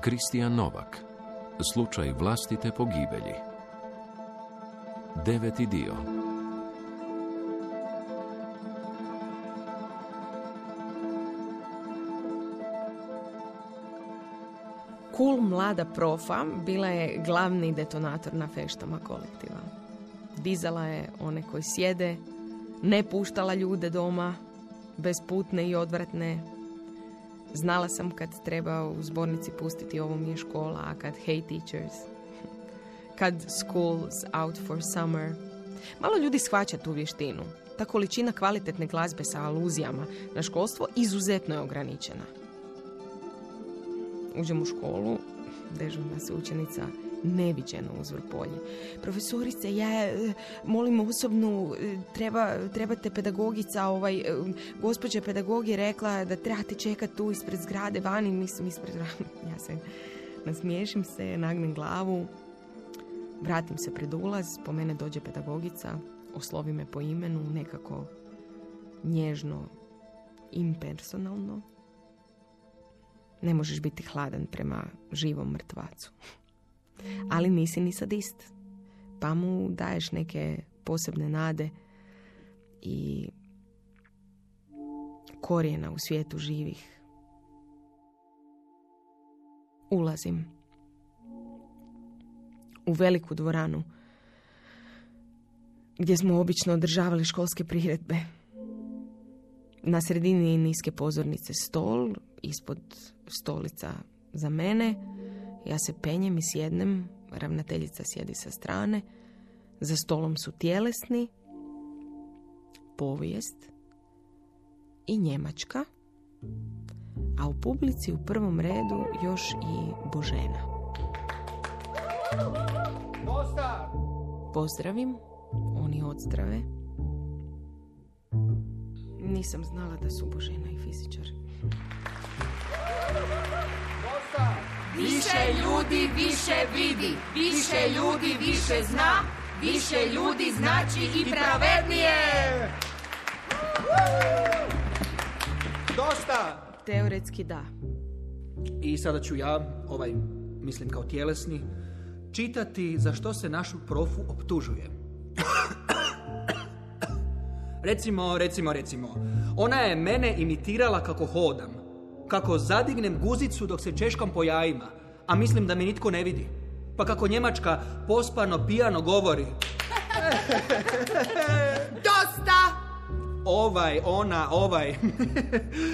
Kristijan Novak. Slučaj vlastite pogibelji. Deveti dio. Cool mlada profa bila je glavni detonator na feštama kolektiva. Dizala je one koji sjede, ne puštala ljude doma, besputne i odvratne. Znala sam kad treba u zbornici pustiti ovo mi je škola, a kad hey teachers. Kad school's out for summer. Malo ljudi shvaća tu vještinu. Ta količina kvalitetne glazbe sa aluzijama na školstvo izuzetno je ograničena. Uđem u školu, dežurna se učenica neviđeno uzvr polje. Profesorice, ja e, molim osobnu, e, treba, trebate pedagogica, ovaj, e, gospođa pedagog je rekla da trebate čekati tu ispred zgrade vani, mislim ispred ja se nasmiješim se, nagnem glavu, vratim se pred ulaz, po mene dođe pedagogica, oslovi me po imenu, nekako nježno, impersonalno. Ne možeš biti hladan prema živom mrtvacu ali nisi ni sadist. Pa mu daješ neke posebne nade i korijena u svijetu živih. Ulazim u veliku dvoranu gdje smo obično održavali školske priredbe. Na sredini niske pozornice stol, ispod stolica za mene, ja se penjem i sjednem, ravnateljica sjedi sa strane, za stolom su tjelesni, povijest i Njemačka, a u publici u prvom redu još i Božena. Pozdravim, oni odzdrave. Nisam znala da su Božena i fizičari. Više ljudi više vidi, više ljudi više zna, više ljudi znači i pravednije. Dosta! Teoretski da. I sada ću ja, ovaj, mislim kao tjelesni, čitati za što se našu profu optužuje. recimo, recimo, recimo, ona je mene imitirala kako hodam kako zadignem guzicu dok se češkam po jajima, a mislim da mi nitko ne vidi. Pa kako Njemačka pospano pijano govori. Dosta! Ovaj, ona, ovaj.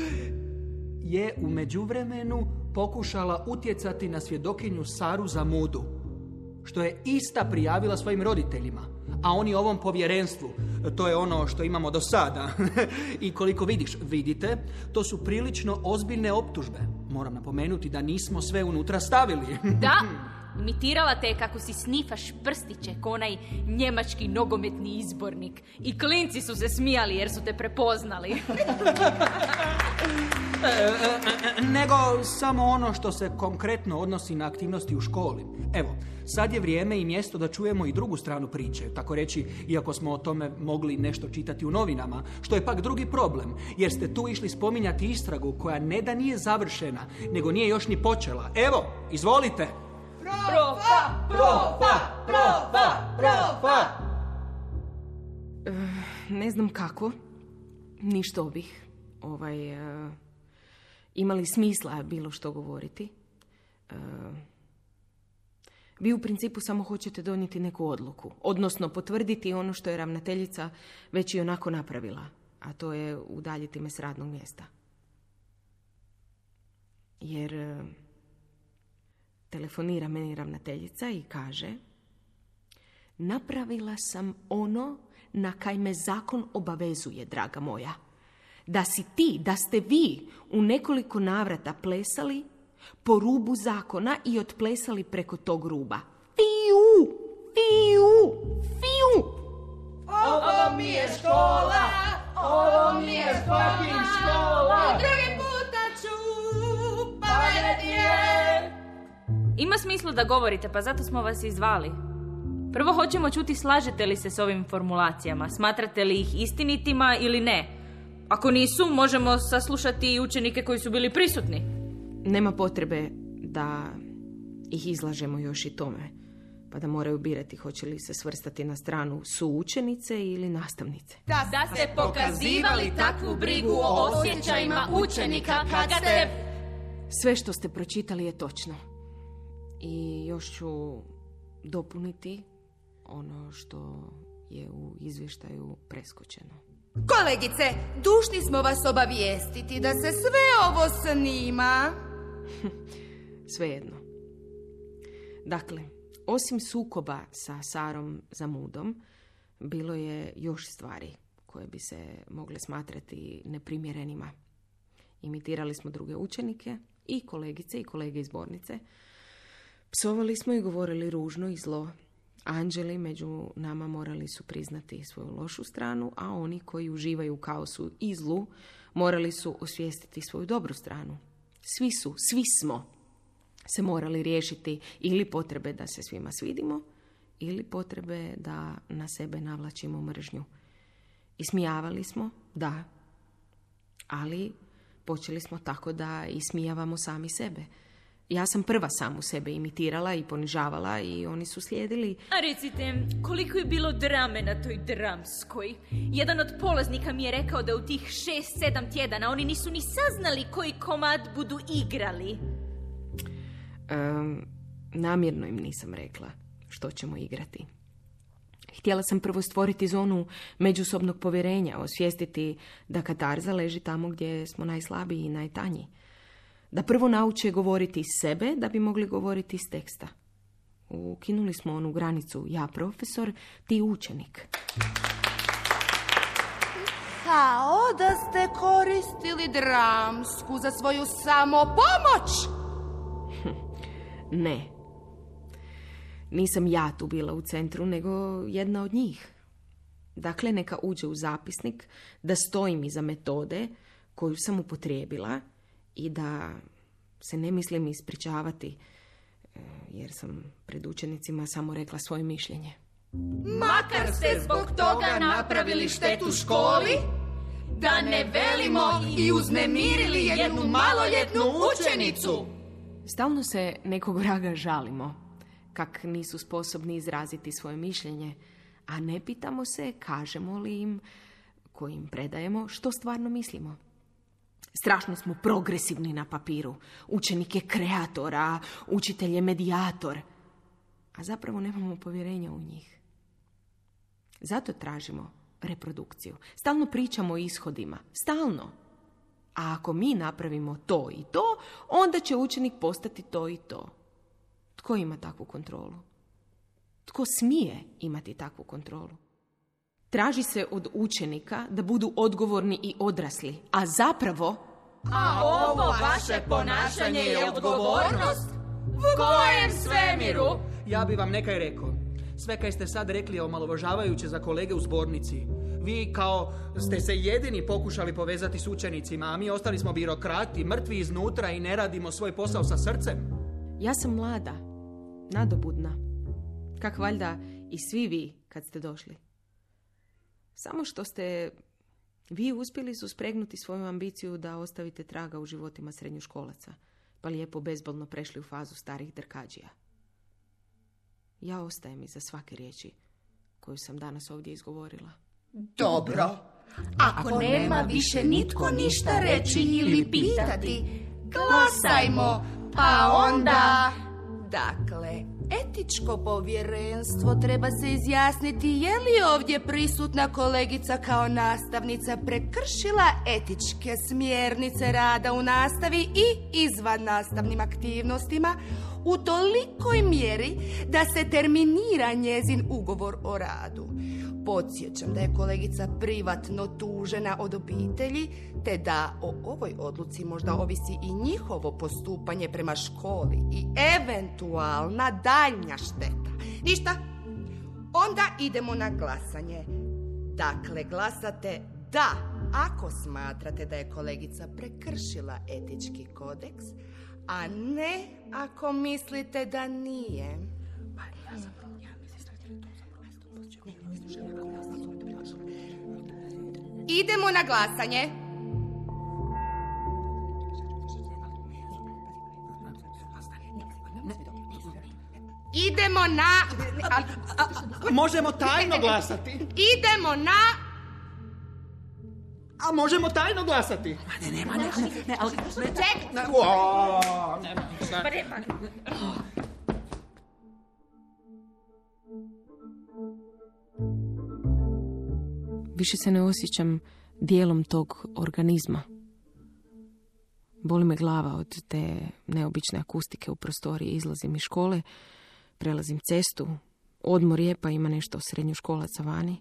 je u međuvremenu pokušala utjecati na svjedokinju Saru za mudu, što je ista prijavila svojim roditeljima, a oni ovom povjerenstvu, to je ono što imamo do sada. I koliko vidiš, vidite, to su prilično ozbiljne optužbe. Moram napomenuti da nismo sve unutra stavili. da, imitirala te kako si snifaš prstiće ko onaj njemački nogometni izbornik. I klinci su se smijali jer su te prepoznali. E, e, e, nego samo ono što se konkretno odnosi na aktivnosti u školi. Evo, sad je vrijeme i mjesto da čujemo i drugu stranu priče, tako reći, iako smo o tome mogli nešto čitati u novinama, što je pak drugi problem, jer ste tu išli spominjati istragu koja ne da nije završena, nego nije još ni počela. Evo, izvolite! Profa! Profa! Profa! Profa! ne znam kako, ništa bih. Ovaj, imali smisla bilo što govoriti. E, vi u principu samo hoćete donijeti neku odluku, odnosno potvrditi ono što je ravnateljica već i onako napravila, a to je udaljiti me s radnog mjesta. Jer e, telefonira meni ravnateljica i kaže Napravila sam ono na kaj me zakon obavezuje, draga moja da si ti, da ste vi u nekoliko navrata plesali po rubu zakona i otplesali preko tog ruba. Fiu! Fiu! Fiu! Ovo mi je škola! Ovo mi je fucking škola! drugi puta ću Ima smisla da govorite, pa zato smo vas izvali. Prvo hoćemo čuti slažete li se s ovim formulacijama, smatrate li ih istinitima ili ne. Ako nisu, možemo saslušati i učenike koji su bili prisutni. Nema potrebe da ih izlažemo još i tome, pa da moraju birati hoće li se svrstati na stranu suučenice ili nastavnice. Da, Da ste pokazivali takvu brigu o osjećajima učenika kad ste... Sve što ste pročitali je točno. I još ću dopuniti ono što je u izvještaju preskočeno. Kolegice, dužni smo vas obavijestiti da se sve ovo snima. Svejedno. Dakle, osim sukoba sa Sarom Zamudom, bilo je još stvari koje bi se mogle smatrati neprimjerenima. Imitirali smo druge učenike i kolegice i kolege iz zbornice. Psovali smo i govorili ružno i zlo. Anđeli među nama morali su priznati svoju lošu stranu, a oni koji uživaju u kaosu i zlu morali su osvijestiti svoju dobru stranu. Svi su, svi smo se morali riješiti ili potrebe da se svima svidimo ili potrebe da na sebe navlačimo mržnju. Ismijavali smo, da, ali počeli smo tako da ismijavamo sami sebe. Ja sam prva samu sebe imitirala i ponižavala i oni su slijedili. A recite, koliko je bilo drame na toj dramskoj? Jedan od polaznika mi je rekao da u tih šest, sedam tjedana oni nisu ni saznali koji komad budu igrali. Em, namjerno im nisam rekla što ćemo igrati. Htjela sam prvo stvoriti zonu međusobnog povjerenja, osvijestiti da katarza leži tamo gdje smo najslabiji i najtanji. Da prvo nauče govoriti iz sebe da bi mogli govoriti iz teksta. Ukinuli smo onu granicu ja profesor, ti učenik. Kao da ste koristili dramsku za svoju samopomoć. Ne. Nisam ja tu bila u centru, nego jedna od njih. Dakle, neka uđe u zapisnik da stojim iza metode koju sam upotrijebila i da se ne mislim ispričavati e, jer sam pred učenicima samo rekla svoje mišljenje. Makar ste zbog toga napravili štetu školi, da ne velimo i uznemirili jednu maloljetnu učenicu. Stalno se nekog vraga žalimo, kak nisu sposobni izraziti svoje mišljenje, a ne pitamo se kažemo li im, kojim predajemo, što stvarno mislimo. Strašno smo progresivni na papiru. Učenik je kreator, a učitelj je medijator. A zapravo nemamo povjerenja u njih. Zato tražimo reprodukciju. Stalno pričamo o ishodima. Stalno. A ako mi napravimo to i to, onda će učenik postati to i to. Tko ima takvu kontrolu? Tko smije imati takvu kontrolu? Traži se od učenika da budu odgovorni i odrasli, a zapravo A ovo vaše ponašanje je odgovornost? U kojem svemiru? Ja bi vam nekaj rekao. Sve kaj ste sad rekli je omalovažavajuće za kolege u zbornici. Vi kao ste se jedini pokušali povezati s učenicima, a mi ostali smo birokrati, mrtvi iznutra i ne radimo svoj posao sa srcem. ja sam mlada, nadobudna. Kak valjda i svi vi kad ste došli. Samo što ste vi uspjeli su spregnuti svoju ambiciju da ostavite traga u životima srednjoškolaca, pa lijepo bezbolno prešli u fazu starih drkađija. Ja ostajem iza svake riječi koju sam danas ovdje izgovorila. Dobro. Ako nema više nitko ništa reći ili pitati, glasajmo, pa onda... Dakle, etičko povjerenstvo treba se izjasniti je li ovdje prisutna kolegica kao nastavnica prekršila etičke smjernice rada u nastavi i izvan nastavnim aktivnostima u tolikoj mjeri da se terminira njezin ugovor o radu. Podsjećam da je kolegica privatno tužena od obitelji, te da o ovoj odluci možda ovisi i njihovo postupanje prema školi i eventualna daljnja šteta. Ništa, onda idemo na glasanje. Dakle, glasate da ako smatrate da je kolegica prekršila etički kodeks, a ne ako mislite da nije. Idemo na glasanje. idemo na... Možemo tajno glasati. Idemo na... A možemo tajno glasati. Ne, nema, ne, ne, ne, ali... Ček, Više se ne osjećam dijelom tog organizma. Boli me glava od te neobične akustike u prostoriji. Izlazim iz škole, prelazim cestu, odmor je pa ima nešto srednjoškolaca vani.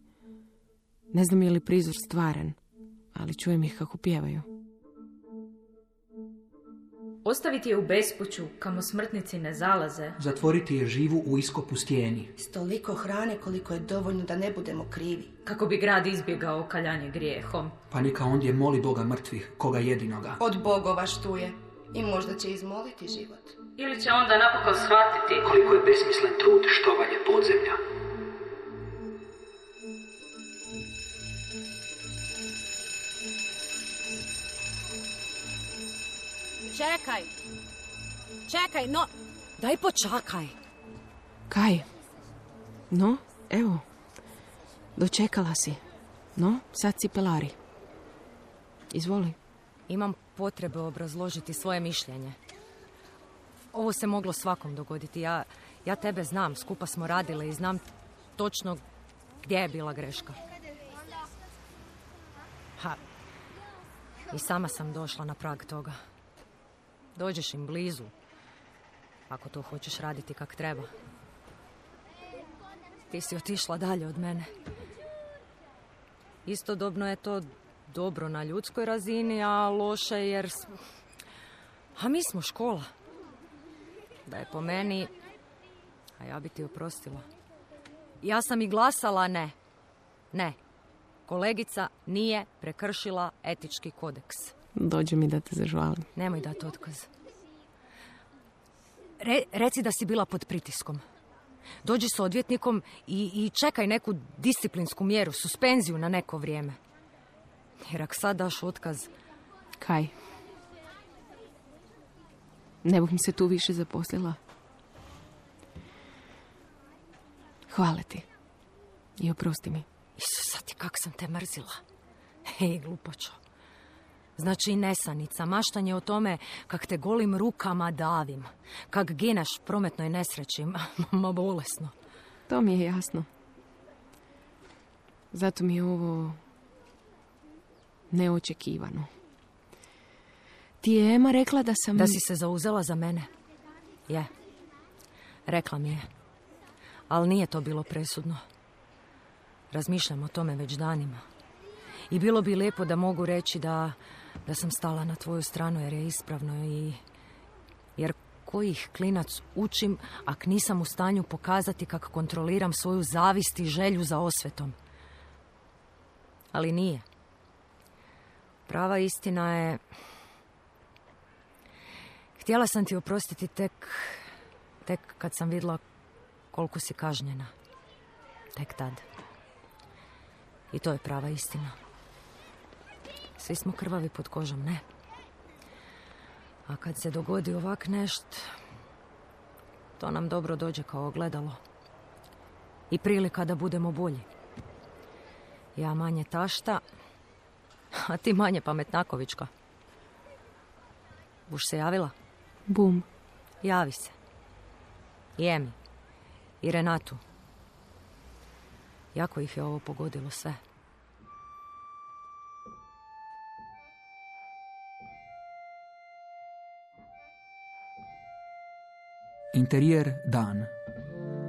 Ne znam je li prizor stvaran, ali čujem ih kako pjevaju. Ostaviti je u bespuću, kamo smrtnici ne zalaze. Zatvoriti je živu u iskopu stijeni. s toliko hrane koliko je dovoljno da ne budemo krivi. Kako bi grad izbjegao okaljanje grijehom. Pa neka ondje moli Boga mrtvih, koga jedinoga. Od bogova štuje. I možda će izmoliti život. Ili će onda napokon shvatiti Koliko je besmislen trud štovanje podzemlja. Čekaj. Čekaj, no... Daj počakaj. Kaj? No, evo. Dočekala si. No, sad si pelari. Izvoli. Imam potrebe obrazložiti svoje mišljenje. Ovo se moglo svakom dogoditi. Ja, ja tebe znam, skupa smo radile i znam točno gdje je bila greška. Ha, i sama sam došla na prag toga. Dođeš im blizu, ako to hoćeš raditi kak treba. Ti si otišla dalje od mene. Istodobno je to dobro na ljudskoj razini, a loše jer... A mi smo škola. Da je po meni... A ja bi ti oprostila. Ja sam i glasala ne. Ne. Kolegica nije prekršila etički kodeks. Dođe mi da te zažvalim. Nemoj dati otkaz. Re- reci da si bila pod pritiskom. Dođi s odvjetnikom i, i čekaj neku disciplinsku mjeru, suspenziju na neko vrijeme. Jer ako sad daš otkaz, Kaj? Ne bih se tu više zaposlila. Hvala ti. I oprosti mi. Isusa ti kak sam te mrzila. Hej, glupoćo. Znači i nesanica, maštanje o tome kak te golim rukama davim, kak gineš prometnoj nesreći, ma bolesno. To mi je jasno. Zato mi je ovo neočekivano. Ti je Ema rekla da sam... Da si se zauzela za mene? Je. Rekla mi je. Ali nije to bilo presudno. Razmišljam o tome već danima. I bilo bi lijepo da mogu reći da, da sam stala na tvoju stranu jer je ispravno i... Jer kojih klinac učim ak nisam u stanju pokazati kako kontroliram svoju zavist i želju za osvetom. Ali nije. Prava istina je Htjela sam ti oprostiti tek, tek kad sam vidjela koliko si kažnjena. Tek tad. I to je prava istina. Svi smo krvavi pod kožom, ne? A kad se dogodi ovak nešt, to nam dobro dođe kao ogledalo. I prilika da budemo bolji. Ja manje tašta, a ti manje pametnakovička. Buš se javila? Bum. Javi se. I Emi. I Renatu. Jako ih je ovo pogodilo sve. Interijer dan.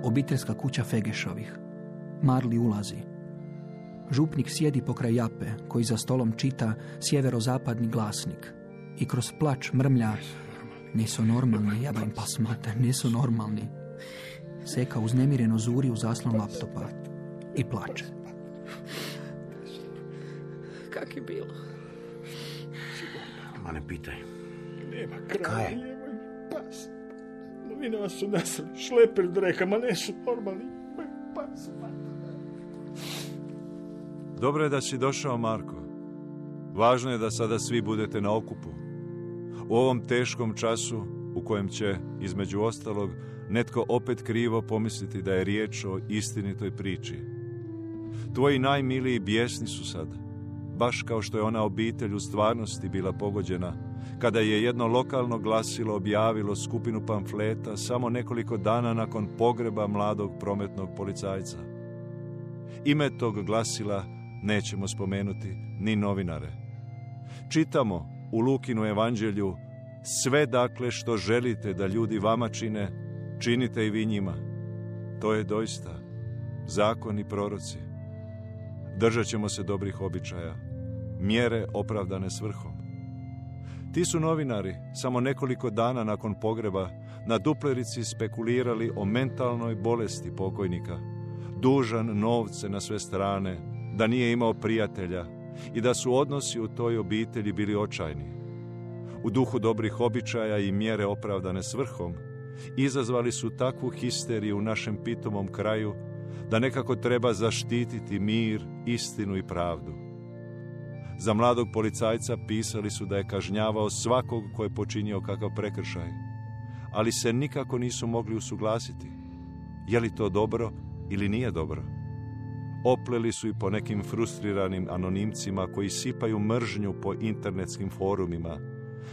Obiteljska kuća Fegešovih. Marli ulazi. Župnik sjedi pokraj jape, koji za stolom čita sjeverozapadni glasnik. I kroz plač mrmlja Nisu normalni, jeba im pas mater, nisu normalni. Seka uznemireno zuri u zaslon laptopa i plače. Kak je bilo? Ma ne pitaj. Nema Kaj kraja, je? nema pas. Vas su nasrali, šleper do rekama, nesu normalni. Moj pas, Dobro je da si došao, Marko. Važno je da sada svi budete na okupu. U ovom teškom času u kojem će, između ostalog, netko opet krivo pomisliti da je riječ o istinitoj priči. Tvoji najmiliji bijesni su sad, baš kao što je ona obitelj u stvarnosti bila pogođena, kada je jedno lokalno glasilo objavilo skupinu pamfleta samo nekoliko dana nakon pogreba mladog prometnog policajca. Ime tog glasila nećemo spomenuti ni novinare. Čitamo u Lukinu evanđelju sve dakle što želite da ljudi vama čine, činite i vi njima. To je doista zakon i proroci. Držat ćemo se dobrih običaja, mjere opravdane svrhom. Ti su novinari samo nekoliko dana nakon pogreba na duplerici spekulirali o mentalnoj bolesti pokojnika, dužan novce na sve strane, da nije imao prijatelja i da su odnosi u toj obitelji bili očajni. U duhu dobrih običaja i mjere opravdane svrhom, izazvali su takvu histeriju u našem pitomom kraju da nekako treba zaštititi mir, istinu i pravdu. Za mladog policajca pisali su da je kažnjavao svakog ko je počinio kakav prekršaj, ali se nikako nisu mogli usuglasiti. Je li to dobro ili nije dobro? Opleli su i po nekim frustriranim anonimcima koji sipaju mržnju po internetskim forumima,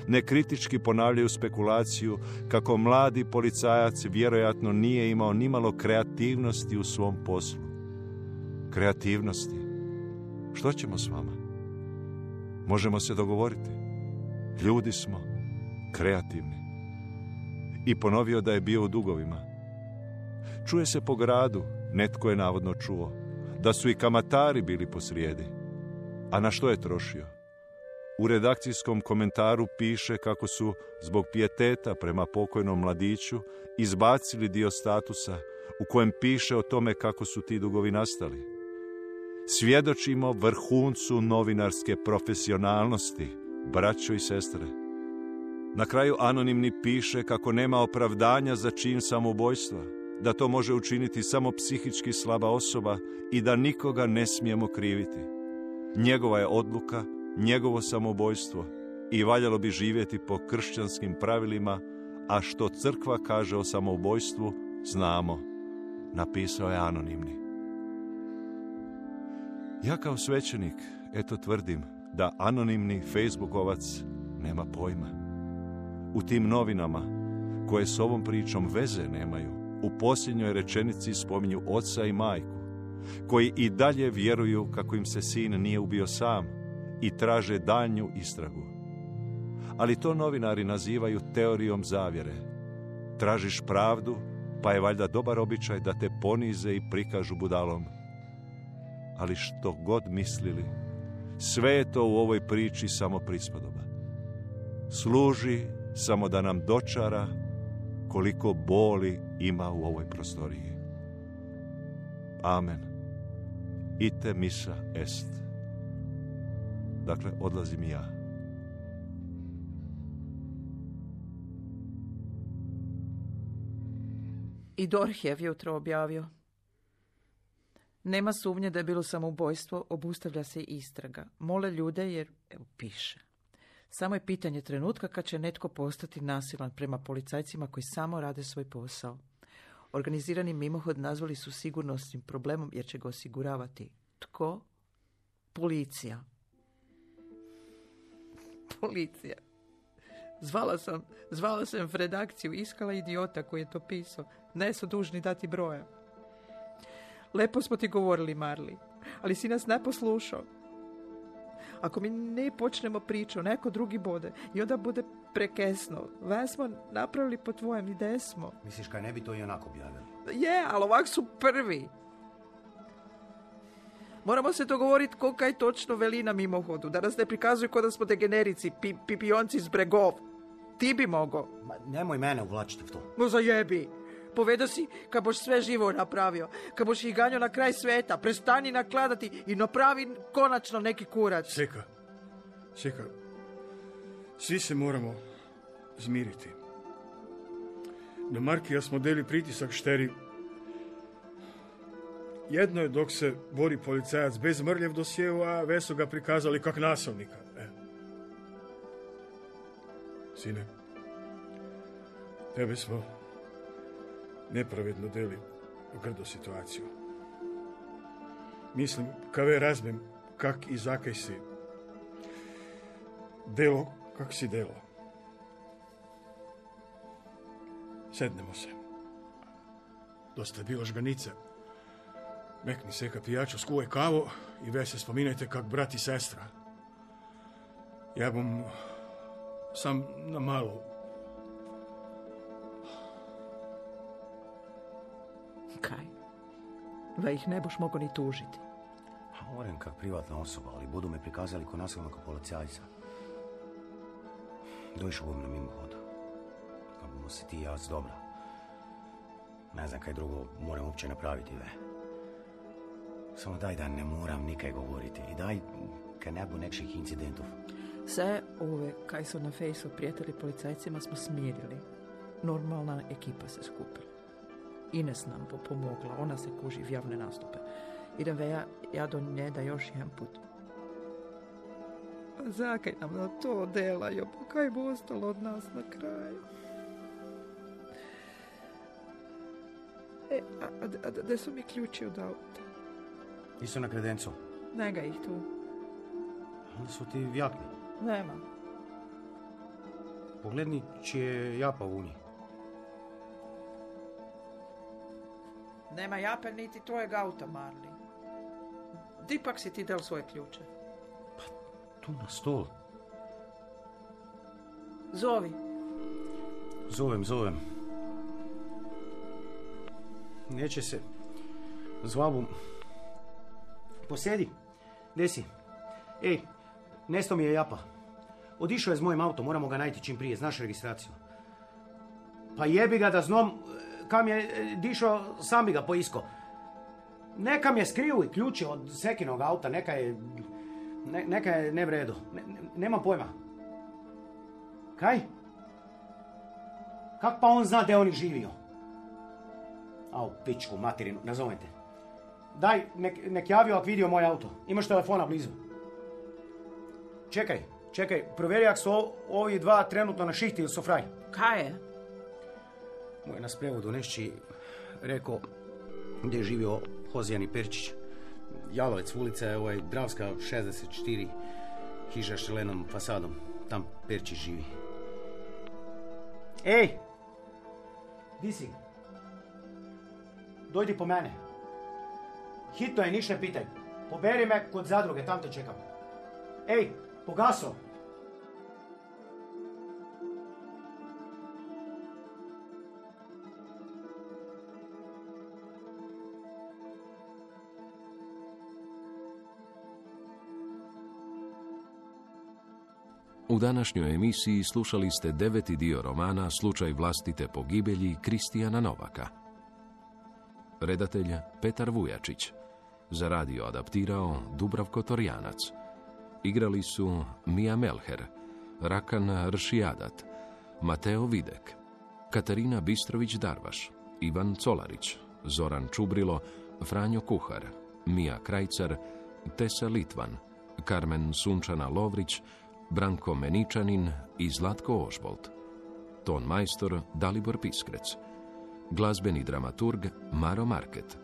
nekritički ponavljaju spekulaciju kako mladi policajac vjerojatno nije imao nimalo kreativnosti u svom poslu. Kreativnosti. Što ćemo s vama? Možemo se dogovoriti. Ljudi smo kreativni. I ponovio da je bio u dugovima. Čuje se po gradu, netko je navodno čuo, da su i kamatari bili posrijedi. A na što je trošio? U redakcijskom komentaru piše kako su zbog pijeteta prema pokojnom mladiću izbacili dio statusa u kojem piše o tome kako su ti dugovi nastali. Svjedočimo vrhuncu novinarske profesionalnosti, braćo i sestre. Na kraju anonimni piše kako nema opravdanja za čin samoubojstva, da to može učiniti samo psihički slaba osoba i da nikoga ne smijemo kriviti. Njegova je odluka njegovo samoubojstvo i valjalo bi živjeti po kršćanskim pravilima, a što crkva kaže o samoubojstvu, znamo. Napisao je anonimni. Ja kao svećenik, eto tvrdim, da anonimni Facebookovac nema pojma. U tim novinama, koje s ovom pričom veze nemaju, u posljednjoj rečenici spominju oca i majku, koji i dalje vjeruju kako im se sin nije ubio sam, i traže daljnju istragu. Ali to novinari nazivaju teorijom zavjere. Tražiš pravdu, pa je valjda dobar običaj da te ponize i prikažu budalom. Ali što god mislili, sve je to u ovoj priči samo prispodoba. Služi samo da nam dočara koliko boli ima u ovoj prostoriji. Amen. Ite misa est. Dakle, odlazim ja. I Dorh je jutro objavio. Nema sumnje da je bilo samoubojstvo, obustavlja se istraga. Mole ljude jer, evo, piše. Samo je pitanje trenutka kad će netko postati nasilan prema policajcima koji samo rade svoj posao. Organizirani mimohod nazvali su sigurnosnim problemom jer će ga osiguravati. Tko? Policija policija. Zvala sam, zvala sam redakciju, iskala idiota koji je to pisao. Ne su dužni dati broja. Lepo smo ti govorili, Marli, ali si nas ne poslušao. Ako mi ne počnemo priču, neko drugi bude i onda bude prekesno. Ve smo napravili po tvojem, gdje smo? Misliš kaj ne bi to i onako objavili? Je, ali ovak su prvi. Moramo se dogovoriti ko kaj točno veli na mimohodu, da nas ne prikazuju kod da smo degenerici, pi, pipionci z bregov. Ti bi mogo. Ma, nemoj mene uvlačiti v to. No zajebi. Povedo si, kad boš sve živo napravio, kad boš ih ganjao na kraj sveta, prestani nakladati i napravi konačno neki kurac. Seka, seka, svi se moramo zmiriti. Na Markija smo deli pritisak šteri jedno je dok se bori policajac bez mrljev dosjeu, a ve su ga prikazali kak nasovnika. E. Sine, tebe smo nepravedno deli grdo situaciju. Mislim, kave razmem kak i zakaj si delo, kak si delo. Sednemo se. Dosta je bilo žganice. Mekni seka pijaču, skuvaj kavu i ve se spominajte kak brat i sestra. Ja bom sam na malo. Va ih ne boš mogo ni tužiti. Govorim kak privatna osoba, ali budu me prikazali ko nasilnog policajca. Došao bom na mimohod. Kad bomo se ti i ja dobra. Ne znam kaj drugo moram uopće napraviti, ve. Samo daj da ne moram nikaj govoriti. I daj, kad ne bu nekših incidentov. Sve ove kaj su na fejsu prijatelji policajcima smo smirili. Normalna ekipa se skupila. Ines nam pomogla, ona se kuži v javne nastupe. Idem veja, ja do nje da još jedan put. Zakaj nam na to delaju? Pa kaj bo ostalo od nas na kraju? E, a, a, a su mi ključi od auta? Nisu na kredencu. Nega ih tu. Onda su ti vjakni. Nema. Pogledni, čije japa u njih. Nema jape niti tvojeg auta, Marli. Di pak si ti del svoje ključe? Tu na stol. Zovi. Zovem, zovem. Neće se. Zvabu. Posjedi. Gdje si? Ej, nesto mi je japa. Odišao je s mojim autom, moramo ga najti čim prije, znaš registraciju. Pa jebi ga da znam e, kam je e, dišao, sam bi ga poisko. Neka mi je skriju i ključe od Sekinog auta, neka je, ne- neka je ne v redu. Ne, ne- nemam pojma. Kaj? Kak pa on zna on je živio? Au, pičku, materinu, nazovem te. Daj, nek, nek javio ako vidio moj auto. Imaš telefona blizu. Čekaj, čekaj, provjeri ako su ovi dva trenutno na šihti ili su fraj. Kaj je? Moj na sprevodu nešći rekao gdje je živio Hozijani Perčić. Jalovec ulica je ovaj Dravska 64, hiža s šelenom fasadom. Tam Perčić živi. Ej! Di si? Dojdi po mene. Hitno je, niš ne pitaj. Poberi me kod zadruge, tam te čekam. Ej, pogaso! U današnjoj emisiji slušali ste deveti dio romana Slučaj vlastite pogibelji Kristijana Novaka. Redatelj Petar Vujačić. Za radio adaptirao Dubravko Torjanac. Igrali su Mija Melher, Rakan Ršijadat, Mateo Videk, Katarina Bistrović-Darvaš, Ivan Colarić, Zoran Čubrilo, Franjo Kuhar, Mija Krajcar, Tesa Litvan, Karmen Sunčana Lovrić, Branko Meničanin i Zlatko Ožbolt. Ton majstor Dalibor Piskrec. Glazbeni dramaturg Maro Market.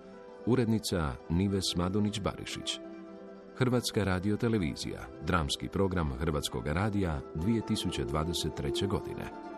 Urednica Nives Madunić-Barišić. Hrvatska radiotelevizija, dramski program Hrvatskog radija 2023. godine.